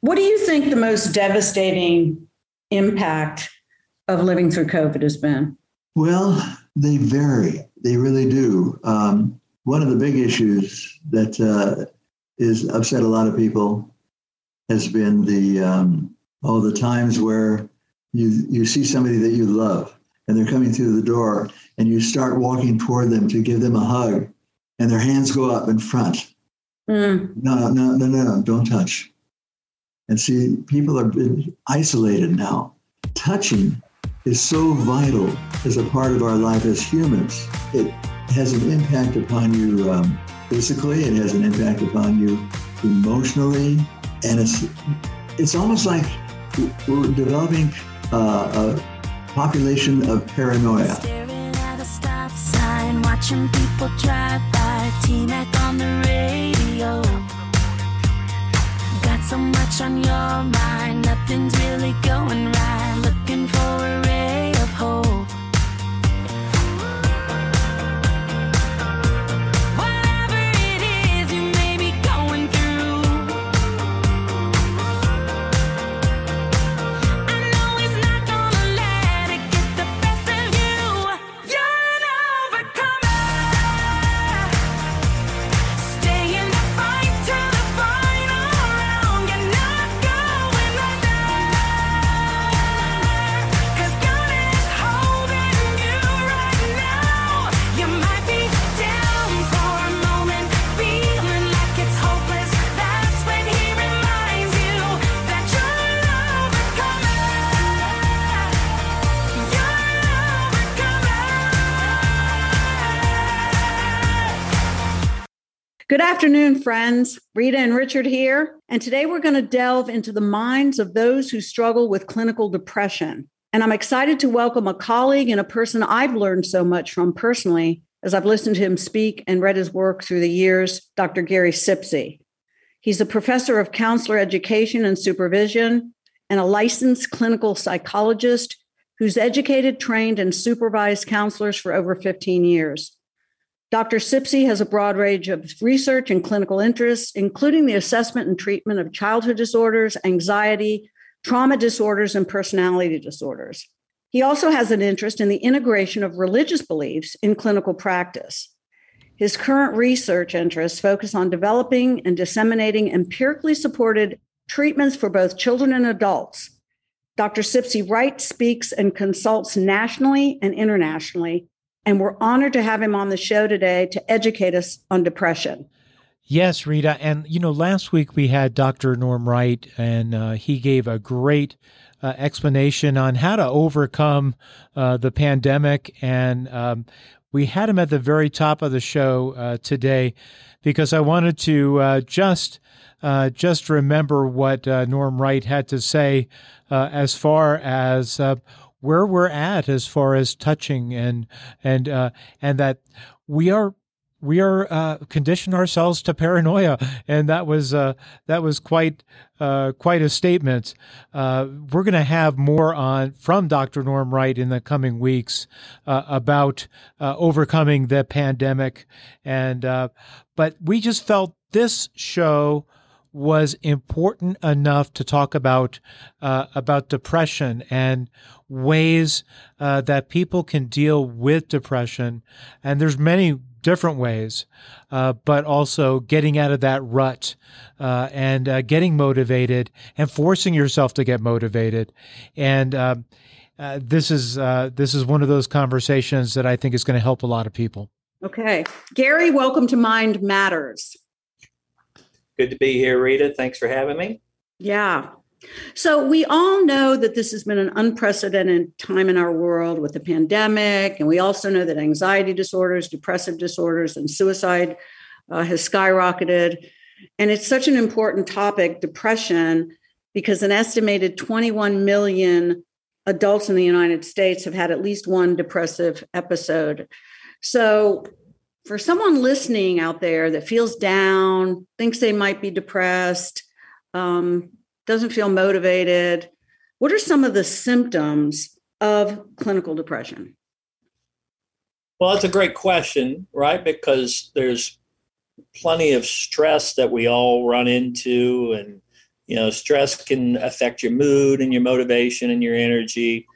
What do you think the most devastating impact of living through COVID has been? Well, they vary. They really do. Um, one of the big issues that uh, is upset a lot of people has been the um, all the times where you you see somebody that you love and they're coming through the door and you start walking toward them to give them a hug and their hands go up in front. Mm. No, no, no, no, don't touch. And see, people are isolated now. Touching is so vital as a part of our life as humans. It has an impact upon you um, physically, it has an impact upon you emotionally, and it's it's almost like we're developing uh, a population of paranoia. Watching people drive by, T-Mac on the radio. So much on your mind, nothing's really going right. Looking for a Good afternoon, friends. Rita and Richard here. And today we're going to delve into the minds of those who struggle with clinical depression. And I'm excited to welcome a colleague and a person I've learned so much from personally as I've listened to him speak and read his work through the years, Dr. Gary Sibcy. He's a professor of counselor education and supervision and a licensed clinical psychologist who's educated, trained, and supervised counselors for over 15 years. Dr. Sibcy has a broad range of research and clinical interests, including the assessment and treatment of childhood disorders, anxiety, trauma disorders, and personality disorders. He also has an interest in the integration of religious beliefs in clinical practice. His current research interests focus on developing and disseminating empirically supported treatments for both children and adults. Dr. Sibcy writes, speaks, and consults nationally and internationally and we're honored to have him on the show today to educate us on depression. Yes, Rita. And, you know, last week we had Dr. Norm Wright, and uh, he gave a great uh, explanation on how to overcome uh, the pandemic. And um, we had him at the very top of the show uh, today because I wanted to uh, just. Uh, just remember what Norm Wright had to say as far as where we're at as far as touching and and uh, and that we are we are uh, conditioned ourselves to paranoia, and that was uh, that was quite uh, quite a statement. Uh, we're going to have more on from Dr. Norm Wright in the coming weeks uh, about uh, overcoming the pandemic, and but we just felt this show was important enough to talk about uh, about depression and ways uh, that people can deal with depression. And there's many different ways, uh, but also getting out of that rut uh, and uh, getting motivated and forcing yourself to get motivated. And um, uh, this is this is one of those conversations that I think is going to help a lot of people. Okay, Gary, welcome to Mind Matters. Good to be here, Rita. Thanks for having me. Yeah. So, we all know that this has been an unprecedented time in our world with the pandemic. And we also know that anxiety disorders, depressive disorders, and suicide uh, has skyrocketed. And it's such an important topic, depression, because an estimated 21 million adults in the United States have had at least one depressive episode. So, for someone listening out there that feels down, thinks they might be depressed, um, doesn't feel motivated, what are some of the symptoms of clinical depression? Well, that's a great question, right? Because there's plenty of stress that we all run into and You know, stress can affect your mood and your motivation and your energy.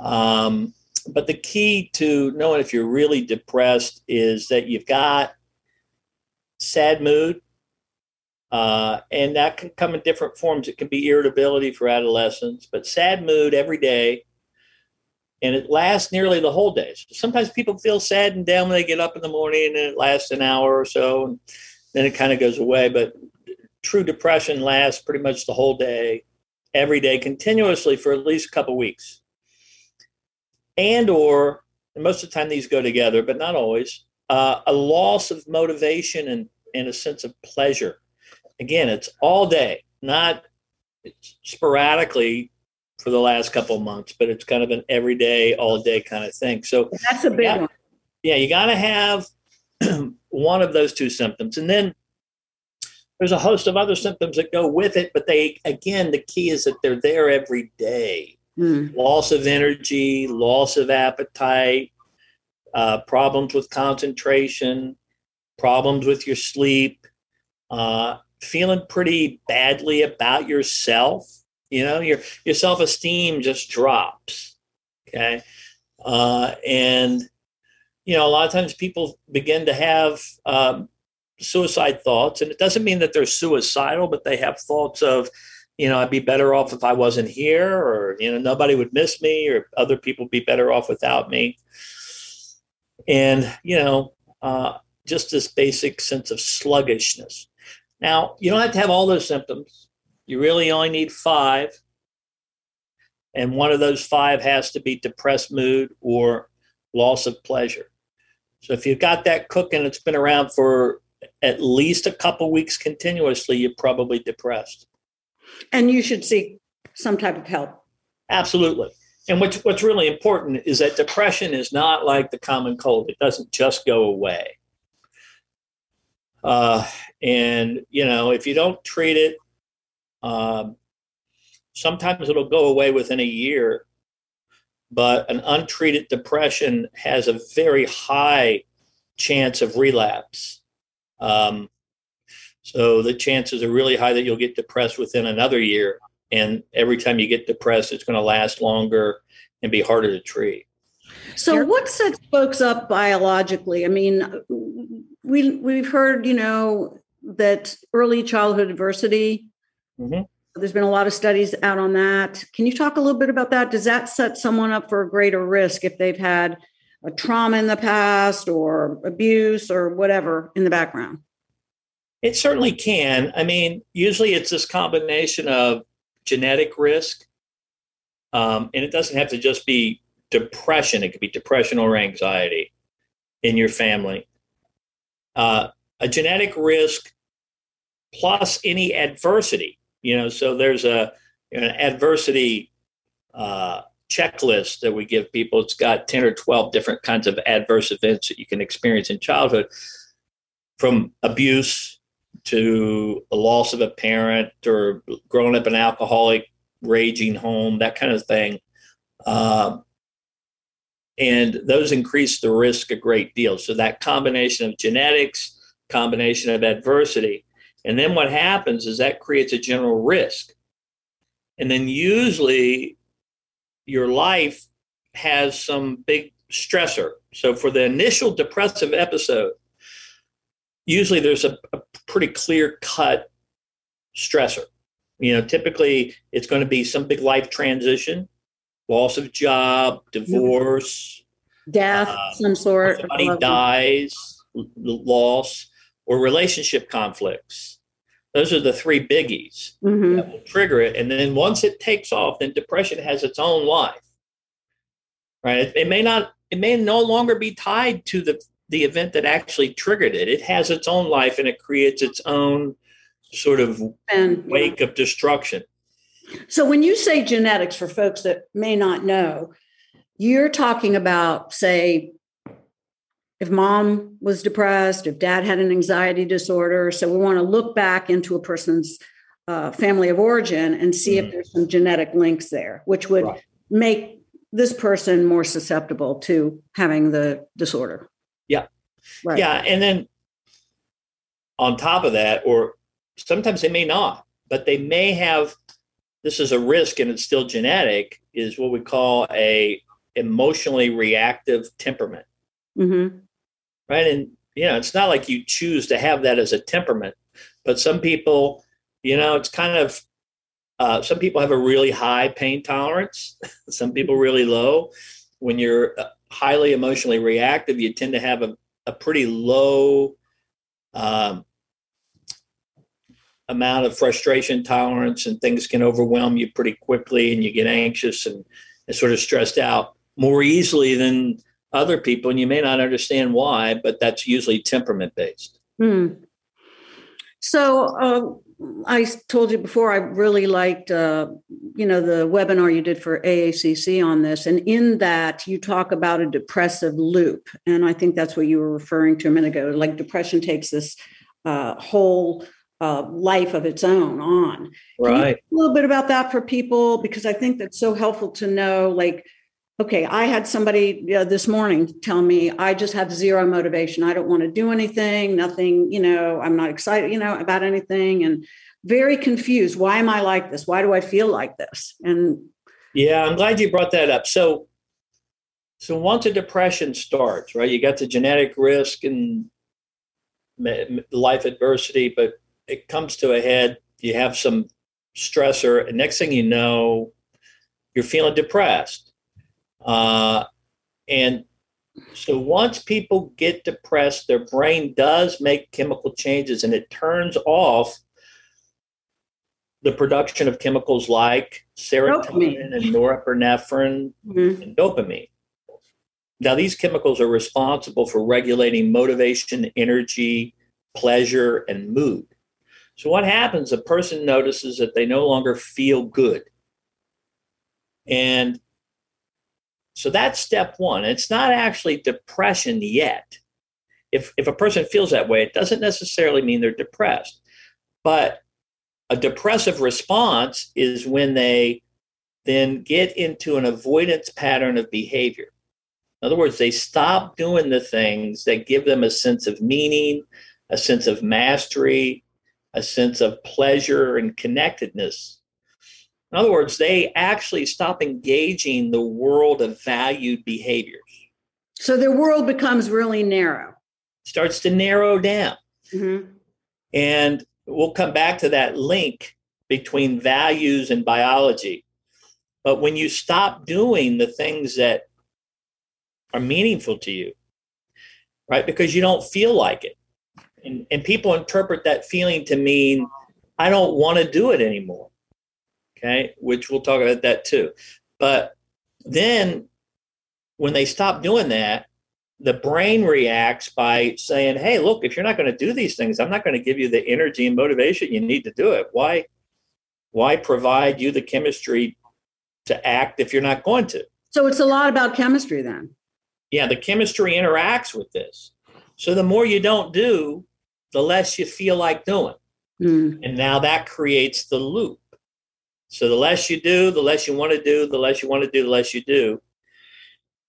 Um, but the key to knowing if you're really depressed is that you've got sad mood, uh, and that can come in different forms. It can be irritability for adolescents, but sad mood every day, and it lasts nearly the whole day. So sometimes people feel sad and down when they get up in the morning, and it lasts an hour or so, and then it kind of goes away. But true depression lasts pretty much the whole day, every day, continuously for at least a couple weeks and or and most of the time these go together but not always uh, a loss of motivation and, and a sense of pleasure. Again it's all day not sporadically for the last couple of months but it's kind of an everyday all day kind of thing. So that's a big yeah, one. Yeah you got to have one of those two symptoms. And then there's a host of other symptoms that go with it but they again the key is that they're there every day mm. loss of energy, loss of appetite, uh, problems with concentration, problems with your sleep, uh, feeling pretty badly about yourself. You know, your your self esteem just drops. Okay, uh, and you know a lot of times people begin to have um, suicide thoughts, and it doesn't mean that they're suicidal, but they have thoughts of you know, I'd be better off if I wasn't here, or, you know, nobody would miss me, or other people be better off without me. And, you know, uh, just this basic sense of sluggishness. Now, you don't have to have all those symptoms. You really only need five. And one of those five has to be depressed mood or loss of pleasure. So if you've got that cooking, it's been around for at least a couple weeks continuously, you're probably depressed and you should seek some type of help. Absolutely. And what's what's really important is that depression is not like the common cold. It doesn't just go away. Uh, and you know, if you don't treat it, um, sometimes it'll go away within a year. But an untreated depression has a very high chance of relapse. Um, so the chances are really high that you'll get depressed within another year. And every time you get depressed, it's going to last longer and be harder to treat. So, what sets folks up biologically? I mean, we we've heard, you know, that early childhood adversity. Mm-hmm. There's been a lot of studies out on that. Can you talk a little bit about that? Does that set someone up for a greater risk if they've had a trauma in the past or abuse or whatever in the background? It certainly can. I mean, usually it's this combination of genetic risk, um, and it doesn't have to just be depression. It could be depression or anxiety in your family. Uh, a genetic risk plus any adversity. You know, so there's a an adversity uh, checklist that we give people. It's got ten or twelve different kinds of adverse events that you can experience in childhood, from abuse to a loss of a parent or growing up an alcoholic, raging home, that kind of thing. Uh, and those increase the risk a great deal. So that combination of genetics, combination of adversity, and then what happens is that creates a general risk. And then usually your life has some big stressor. So for the initial depressive episode, usually there's a, a pretty clear cut stressor. You know, typically it's going to be some big life transition, loss of job, divorce, death, uh, some sort. Somebody dies, loss, or relationship conflicts. Those are the three biggies mm-hmm. that will trigger it. And then once it takes off, then depression has its own life. Right? It, it may not. It may no longer be tied to the the event that actually triggered it. It has its own life and it creates its own sort of and, wake of destruction. So when you say genetics for folks that may not know, you're talking about say if mom was depressed, if dad had an anxiety disorder, so we want to look back into a person's uh, family of origin and see mm-hmm. if there's some genetic links there, which would right. make this person more susceptible to having the disorder. Yeah. Right. Yeah. And then on top of that, or sometimes they may not. but they may have this is a risk and it's still genetic is what we call a emotionally reactive temperament Mm-hmm. right and you know it's not like you choose to have that as a temperament but some people you know it's kind of uh, some people have a really high pain tolerance some people really low when you're uh, highly emotionally reactive you tend to have a, a pretty low um, amount of frustration tolerance and things can overwhelm you pretty quickly and you get anxious and, and sort of stressed out more easily than other people and you may not understand why but that's usually temperament based Hmm. So uh, I told you before, I really liked, uh, you know, the webinar you did for AACC on this, and in that you talk about a depressive loop, and I think that's what you were referring to a minute ago. Like depression takes this uh, whole uh, life of its own on. Right a little bit about that for people because I think that's so helpful to know. Like, okay, I had somebody uh, this morning tell me I just have zero motivation. I don't want to do anything, nothing, you know, I'm not excited, you know, about anything and very confused. Why am I like this? Why do I feel like this? And yeah i'm glad you brought that up so so once a depression starts right you got the genetic risk and life adversity but it comes to a head you have some stressor and next thing you know you're feeling depressed uh, and so once people get depressed their brain does make chemical changes and it turns off the production of chemicals like serotonin Dopamine. and norepinephrine Mhm. and dopamine. Now, these chemicals are responsible for regulating motivation, energy, pleasure, and mood. So, what happens? A person notices that they no longer feel good. And so that's step one. It's not actually depression yet. If, if a person feels that way, it doesn't necessarily mean they're depressed. But a depressive response is when they then get into an avoidance pattern of behavior. In other words, they stop doing the things that give them a sense of meaning, a sense of mastery, a sense of pleasure and connectedness. In other words, they actually stop engaging the world of valued behaviors. so their world becomes really narrow. Starts to narrow down. Mhm. And we'll come back to that link between values and biology. But when you stop doing the things that are meaningful to you, right? Because you don't feel like it. And, and people interpret that feeling to mean, I don't want to do it anymore. Okay. Which we'll talk about that too. But then when they stop doing that, the brain reacts by saying, Hey, look, if you're not going to do these things, I'm not going to give you the energy and motivation you need to do it. Why? Why provide you the chemistry to act if you're not going to? So it's a lot about chemistry then. yeah, the chemistry interacts with this. So the more you don't do, the less you feel like doing. Mm. And now that creates the loop. So the less you do, the less you want to do, the less you want to do, the less you do.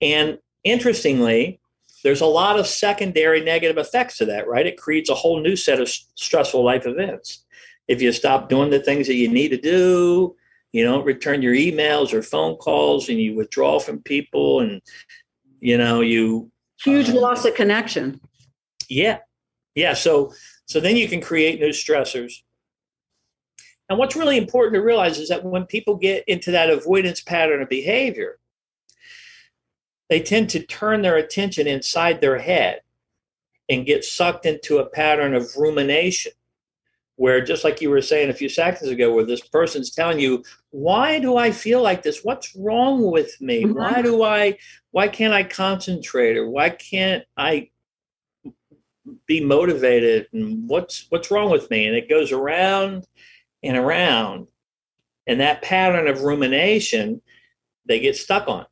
And interestingly, there's a lot of secondary negative effects to that, right? It creates a whole new set of stressful life events. If you stop doing the things that you need to do, you don't return your emails or phone calls and you withdraw from people and you know you Huge Um, loss of connection. yeah. Yeah. So so then you can create new stressors. And what's really important to realize is that when people get into that avoidance pattern of behavior, they tend to turn their attention inside their head and get sucked into a pattern of rumination where just like you were saying a few seconds ago where this person's telling you why do i feel like this? What's wrong with me? Mhm. why do i why can't i concentrate? Or why can't i be motivated? And what's what's wrong with me? And it goes around and around and that pattern of rumination they get stuck on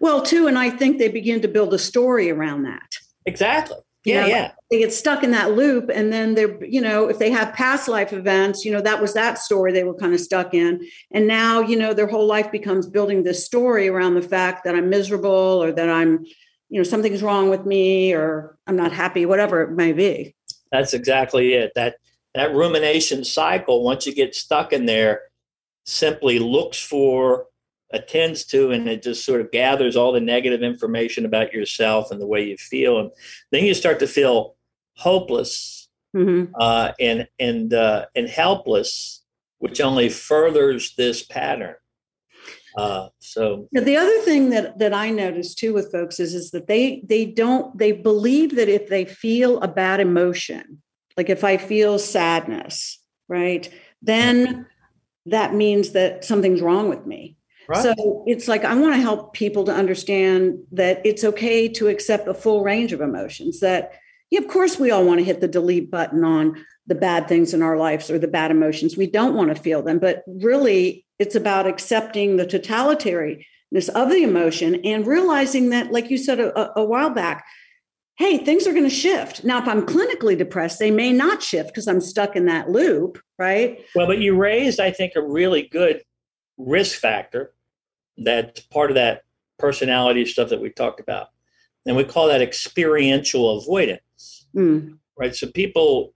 Well, too, and I think they begin to build a story around that. exactly You yeah know, yeah They get stuck in that loop, and then they're, you know, if they have past life events, you know, that was that story they were kind of stuck in. And now, you know, their whole life becomes building this story around the fact that I'm miserable or that I'm, you know, something's wrong with me or I'm not happy, whatever it may be. that's exactly it that that rumination cycle, once you get stuck in there, simply looks for, attends to, and it just sort of gathers all the negative information about yourself and the way you feel. And then you start to feel hopeless mm-hmm. uh, and and uh, and helpless, which only furthers this pattern. Uh, so the other thing that that I notice too with folks is is that they they don't they believe that if they feel a bad emotion, like if I feel sadness, right, then that means that something's wrong with me. Right. So it's like I want to help people to understand that it's okay to accept a full range of emotions. That yeah, of course we all want to hit the delete button on the bad things in our lives or the bad emotions. We don't want to feel them, but really it's about accepting the totalitariness of the emotion and realizing that, like you said a, a while back, hey, things are going to shift. Now, if I'm clinically depressed, they may not shift because I'm stuck in that loop, right? Well, but you raised, I think, a really good risk factor that's part of that personality stuff that we talked about. And we call that experiential avoidance, mm. right? So people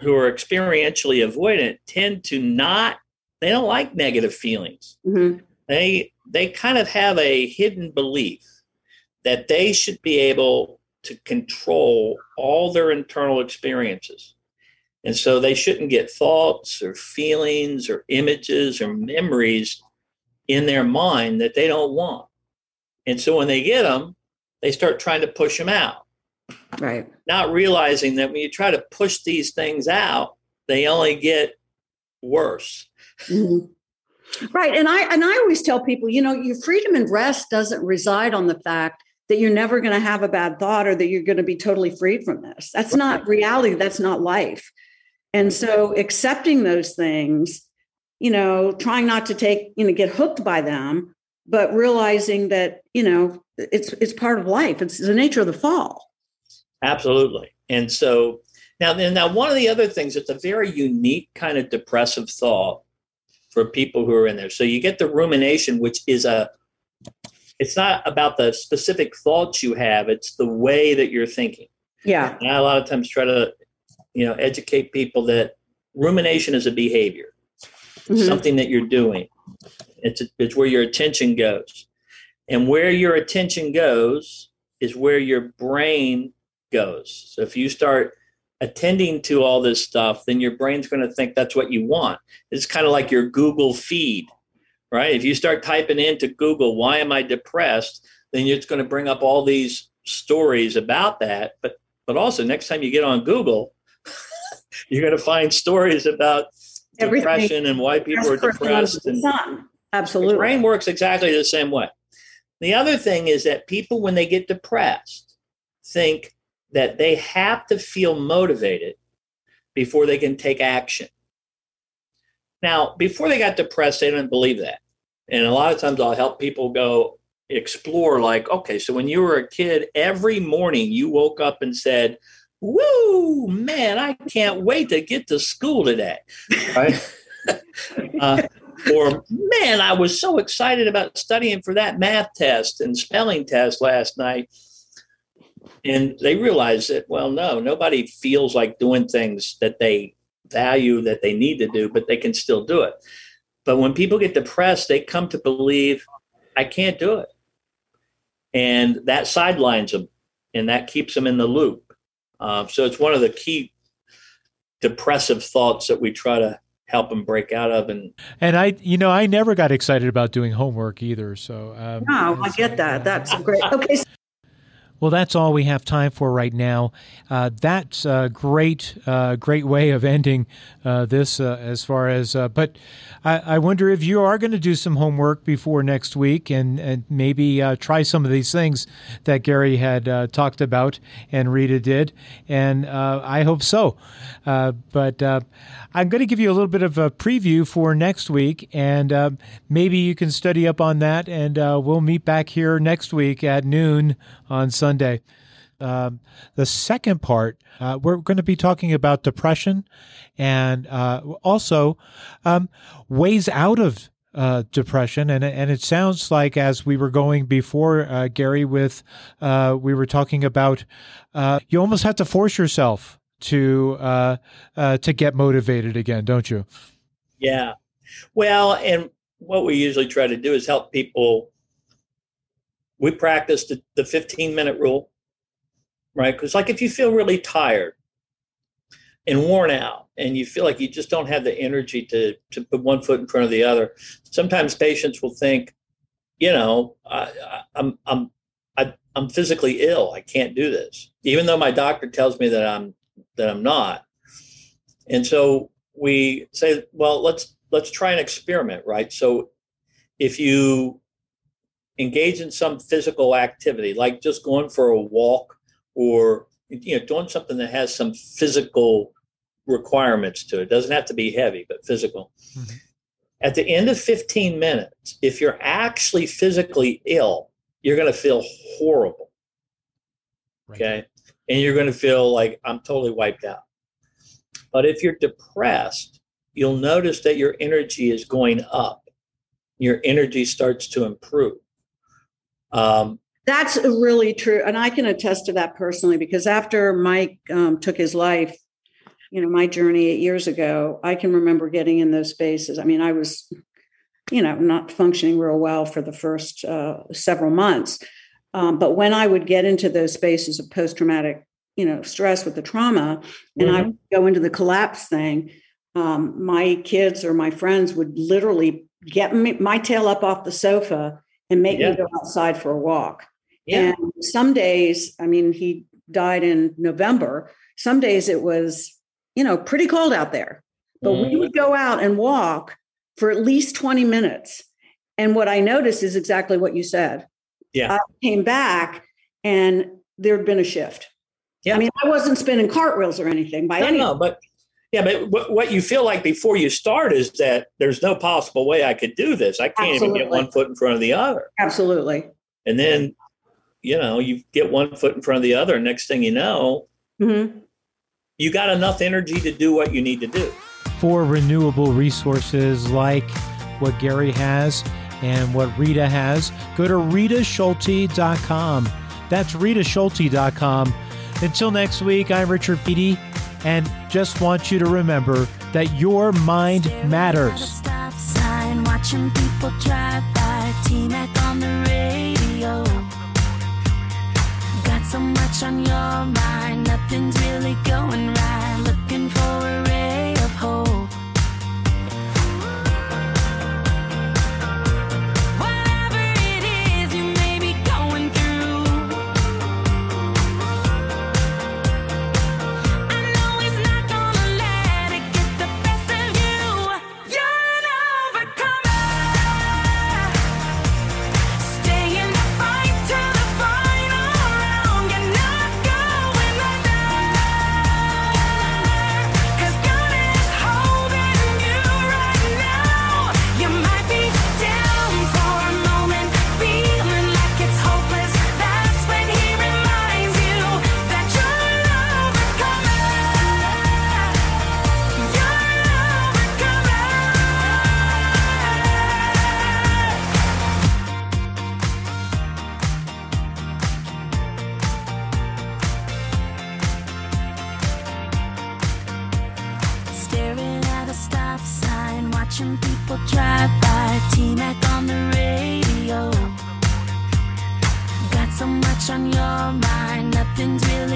who are experientially avoidant tend to not they don't like negative feelings. Mm-hmm. They they kind of have a hidden belief that they should be able to control all their internal experiences. And so they shouldn't get thoughts or feelings or images or memories in their mind that they don't want. And so when they get them, they start trying to push them out. Right. Not realizing that when you try to push these things out, they only get worse. Mm-hmm. Right. And I and I always tell people, you know, your freedom and rest doesn't reside on the fact that you're never going to have a bad thought or that you're going to be totally freed from this. That's not reality. That's not life. And so accepting those things, you know, trying not to take, you know, get hooked by them, but realizing that, you know, it's it's part of life. It's the nature of the fall. Absolutely. And so now, then now one of the other things that's a very unique kind of depressive thought for people who are in there. So you get the rumination, which is a it's not about the specific thoughts you have, it's the way that you're thinking. Yeah. And I a lot of times try to, you know, educate people that rumination is a behavior, mm-hmm. something that you're doing. It's, it's where your attention goes. And where your attention goes is where your brain goes. So if you start attending to all this stuff, then your brain's going to think that's what you want. It's kind of like your Google feed, right? If you start typing into Google, why am I depressed? Then it's going to bring up all these stories about that. But but also next time you get on Google, you're going to find stories about Everything. depression and why people are depressed. And Absolutely. The brain works exactly the same way. The other thing is that people, when they get depressed, think that they have to feel motivated before they can take action. Now, before they got depressed, they didn't believe that. And a lot of times I'll help people go explore, like, okay, so when you were a kid, every morning you woke up and said, Woo, man, I can't wait to get to school today. Right? uh, or, man, I was so excited about studying for that math test and spelling test last night and they realize that well no nobody feels like doing things that they value that they need to do but they can still do it. But when people get depressed they come to believe i can't do it. And that sidelines them and that keeps them in the loop. Uh, so it's one of the key depressive thoughts that we try to help them break out of and and i you know i never got excited about doing homework either so um, no i get that. that's great. Okay well, that's all we have time for right now. Uh, that's a great, uh, great way of ending uh, this uh, as far as, uh, but I, I, wonder if you are going to do some homework before next week and, and maybe uh, try some of these things that Gary had talked about and Rita did. And I hope so. but I'm going to give you a little bit of a preview for next week, and maybe you can study up on that, and we'll meet back here next week at noon on Sunday. Um, the second part, uh, we're going to be talking about depression and uh, also um, ways out of uh, depression. And, and it sounds like as we were going before, uh, Gary, with uh, we were talking about uh, you almost have to force yourself to to get motivated again, don't you? Yeah. Well, and what we usually try to do is help people. We practice the, the 15 minute rule, right? Because, like, if you feel really tired and worn out and you feel like you just don't have the energy to, to put one foot in front of the other, sometimes patients will think, you know, I, I'm, I'm, I, I'm physically ill. I can't do this, even though my doctor tells me that I'm that I'm not. And so we say, well, let's let's try an experiment, right? So if you engage in some physical activity, like just going for a walk or you know doing something that has some physical requirements to it. it doesn't have to be heavy, but physical. Mm-hmm. At the end of 15 minutes, if you're actually physically ill, you're going to feel horrible. Right. Okay and you're going to feel like I'm totally wiped out. But if you're depressed, you'll notice that your energy is going up. Your energy starts to improve. Um, That's really true. And I can attest to that personally because after Mike um, took his life, you know, my journey eight years ago, I can remember getting in those spaces. I mean, I was, you know, not functioning real well for the first uh, several months. Um, but when I would get into those spaces of post traumatic, you know, stress with the trauma, and mm-hmm. I would go into the collapse thing, um, my kids or my friends would literally get me, my tail up off the sofa and make yeah. me go outside for a walk. Yeah. And some days, I mean, he died in November. Some days it was, you know, pretty cold out there, but mm. we mm-hmm. would go out and walk for at least 20 minutes. And what I noticed is exactly what you said. Yeah. I came back and there had been a shift. Yeah. I mean, I wasn't spinning cartwheels or anything by no, any. No, but yeah, but what, what you feel like before you start is that there's no possible way I could do this. I can't Absolutely. even get one foot in front of the other. Absolutely. And then, you know, you get one foot in front of the other. And next thing you know, mm-hmm. you got enough energy to do what you need to do. For renewable resources like what Gary has, and what Rita has, go to ritaschulte.com. That's ritaschulte.com. Until next week, I'm Richard Peedy, and just want you to remember that your mind matters. So much on your mind, nothing's really going right.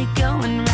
Really going